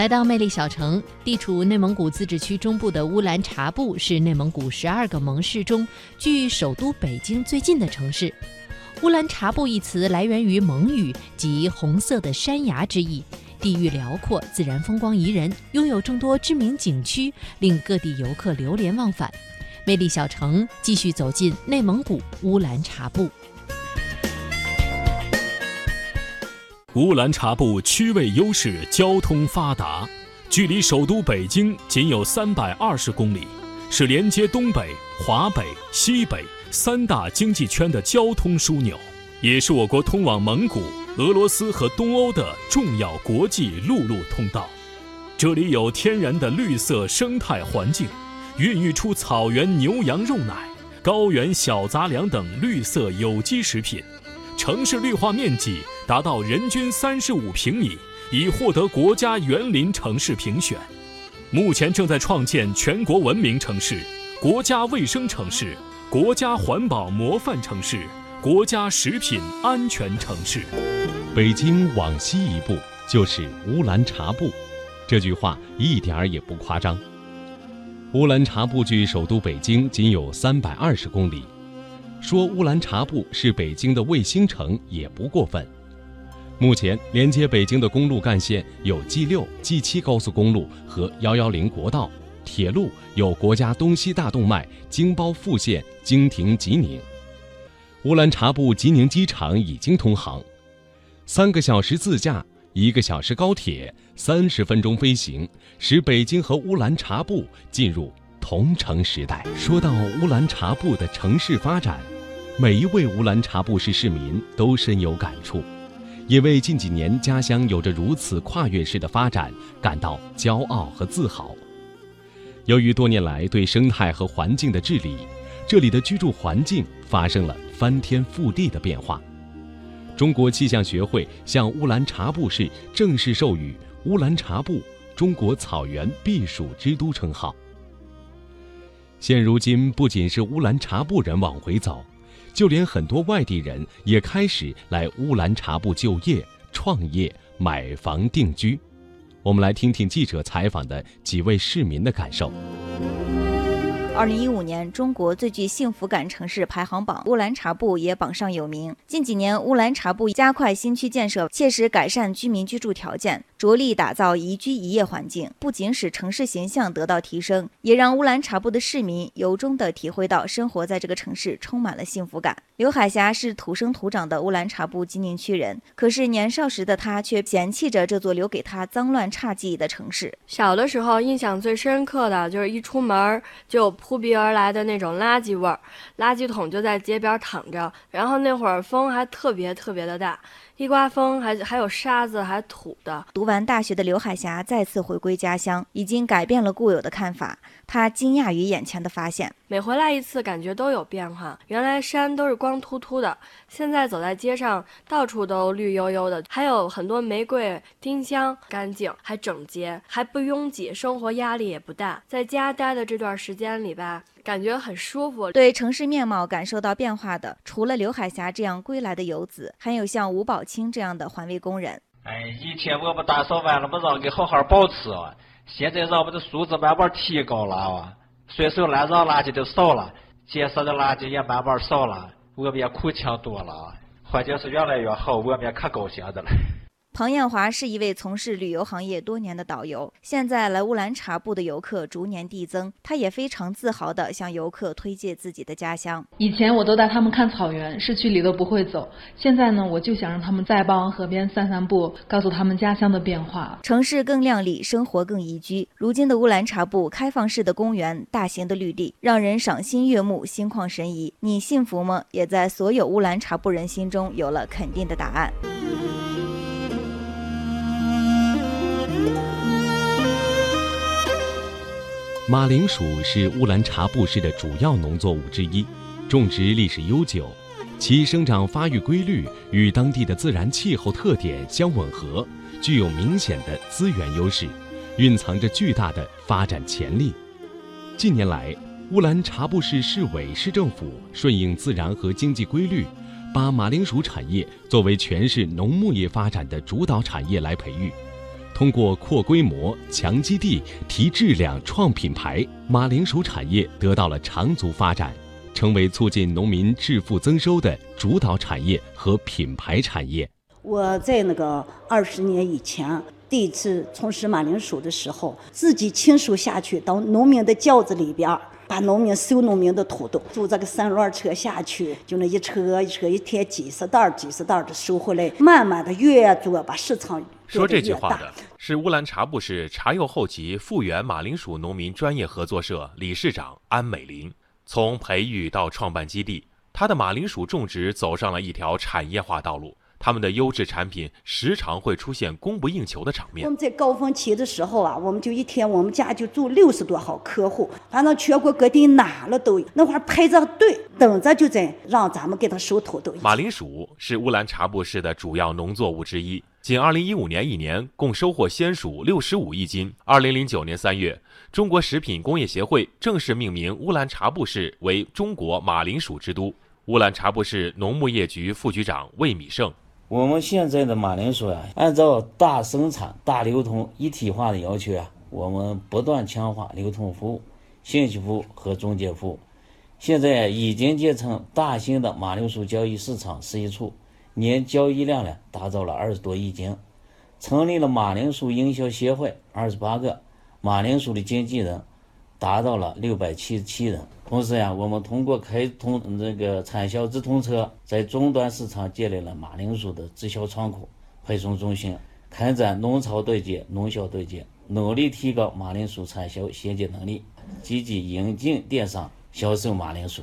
来到魅力小城，地处内蒙古自治区中部的乌兰察布是内蒙古十二个盟市中距首都北京最近的城市。乌兰察布一词来源于蒙语，即“红色的山崖”之意。地域辽阔，自然风光宜人，拥有众多知名景区，令各地游客流连忘返。魅力小城继续走进内蒙古乌兰察布。乌兰察布区位优势，交通发达，距离首都北京仅有三百二十公里，是连接东北、华北、西北三大经济圈的交通枢纽，也是我国通往蒙古、俄罗斯和东欧的重要国际陆路通道。这里有天然的绿色生态环境，孕育出草原牛羊肉奶、高原小杂粮等绿色有机食品。城市绿化面积达到人均三十五平米，已获得国家园林城市评选。目前正在创建全国文明城市、国家卫生城市、国家环保模范城市、国家食品安全城市。北京往西一步就是乌兰察布，这句话一点儿也不夸张。乌兰察布距首都北京仅有三百二十公里。说乌兰察布是北京的卫星城也不过分。目前连接北京的公路干线有 G 六、G 七高速公路和幺幺零国道，铁路有国家东西大动脉京包复线经停吉宁。乌兰察布吉宁机场已经通航，三个小时自驾，一个小时高铁，三十分钟飞行，使北京和乌兰察布进入。同城时代，说到乌兰察布的城市发展，每一位乌兰察布市市民都深有感触，也为近几年家乡有着如此跨越式的发展感到骄傲和自豪。由于多年来对生态和环境的治理，这里的居住环境发生了翻天覆地的变化。中国气象学会向乌兰察布市正式授予“乌兰察布中国草原避暑之都”称号。现如今，不仅是乌兰察布人往回走，就连很多外地人也开始来乌兰察布就业、创业、买房定居。我们来听听记者采访的几位市民的感受。二零一五年中国最具幸福感城市排行榜，乌兰察布也榜上有名。近几年，乌兰察布加快新区建设，切实改善居民居住条件，着力打造宜居宜业环境，不仅使城市形象得到提升，也让乌兰察布的市民由衷地体会到生活在这个城市充满了幸福感。刘海霞是土生土长的乌兰察布吉宁区人，可是年少时的他却嫌弃着这座留给他脏乱差记忆的城市。小的时候，印象最深刻的就是一出门就。扑鼻而来的那种垃圾味儿，垃圾桶就在街边躺着，然后那会儿风还特别特别的大。一刮风，还还有沙子，还土的。读完大学的刘海霞再次回归家乡，已经改变了固有的看法。她惊讶于眼前的发现，每回来一次，感觉都有变化。原来山都是光秃秃的，现在走在街上，到处都绿油油的，还有很多玫瑰、丁香，干净还整洁，还不拥挤，生活压力也不大。在家待的这段时间里吧。感觉很舒服。对城市面貌感受到变化的，除了刘海霞这样归来的游子，还有像吴宝清这样的环卫工人。哎，以前我们打扫完了，不让给好好保持啊，现在让我们的素质慢慢提高了啊，随手乱扔垃圾都少了，街上的垃圾也慢慢少了，我们也苦强多了啊，环境是越来越好，我们也可高兴的了。庞艳华是一位从事旅游行业多年的导游，现在来乌兰察布的游客逐年递增，他也非常自豪地向游客推介自己的家乡。以前我都带他们看草原，市区里都不会走，现在呢，我就想让他们再霸王河边散散步，告诉他们家乡的变化。城市更靓丽，生活更宜居。如今的乌兰察布，开放式的公园，大型的绿地，让人赏心悦目，心旷神怡。你幸福吗？也在所有乌兰察布人心中有了肯定的答案。马铃薯是乌兰察布市的主要农作物之一，种植历史悠久，其生长发育规律与当地的自然气候特点相吻合，具有明显的资源优势，蕴藏着巨大的发展潜力。近年来，乌兰察布市市委市政府顺应自然和经济规律，把马铃薯产业作为全市农牧业发展的主导产业来培育。通过扩规模、强基地、提质量、创品牌，马铃薯产业得到了长足发展，成为促进农民致富增收的主导产业和品牌产业。我在那个二十年以前第一次从事马铃薯的时候，自己亲手下去到农民的轿子里边儿，把农民收农民的土豆，坐这个三轮车下去，就那一车一车，一天几十袋几十袋的收回来，慢慢的越做把市场说这句话的是乌兰察布市察右后旗复原马铃薯农民专业合作社理事长安美林。从培育到创办基地，他的马铃薯种植走上了一条产业化道路。他们的优质产品时常会出现供不应求的场面我。们在高峰期的时候啊，我们就一天我们家就住六十多号客户，反正全国各地哪了都有，那会儿排着队等着就在让咱们给他收土豆。马铃薯是乌兰察布市的主要农作物之一，仅2015年一年共收获鲜薯65亿斤。2009年3月，中国食品工业协会正式命名乌兰察布市为中国马铃薯之都。乌兰察布市农牧业局副局长魏米胜。我们现在的马铃薯啊，按照大生产、大流通、一体化的要求啊，我们不断强化流通服务、信息服务和中介服务。现在已经建成大型的马铃薯交易市场十一处，年交易量呢达到了二十多亿斤。成立了马铃薯营销协会二十八个，马铃薯的经纪人达到了六百七十七人。同时呀，我们通过开通这个产销直通车，在终端市场建立了马铃薯的直销仓库、配送中心，开展农超对接、农销对接，努力提高马铃薯产销衔接能力，积极引进电商销售马铃薯。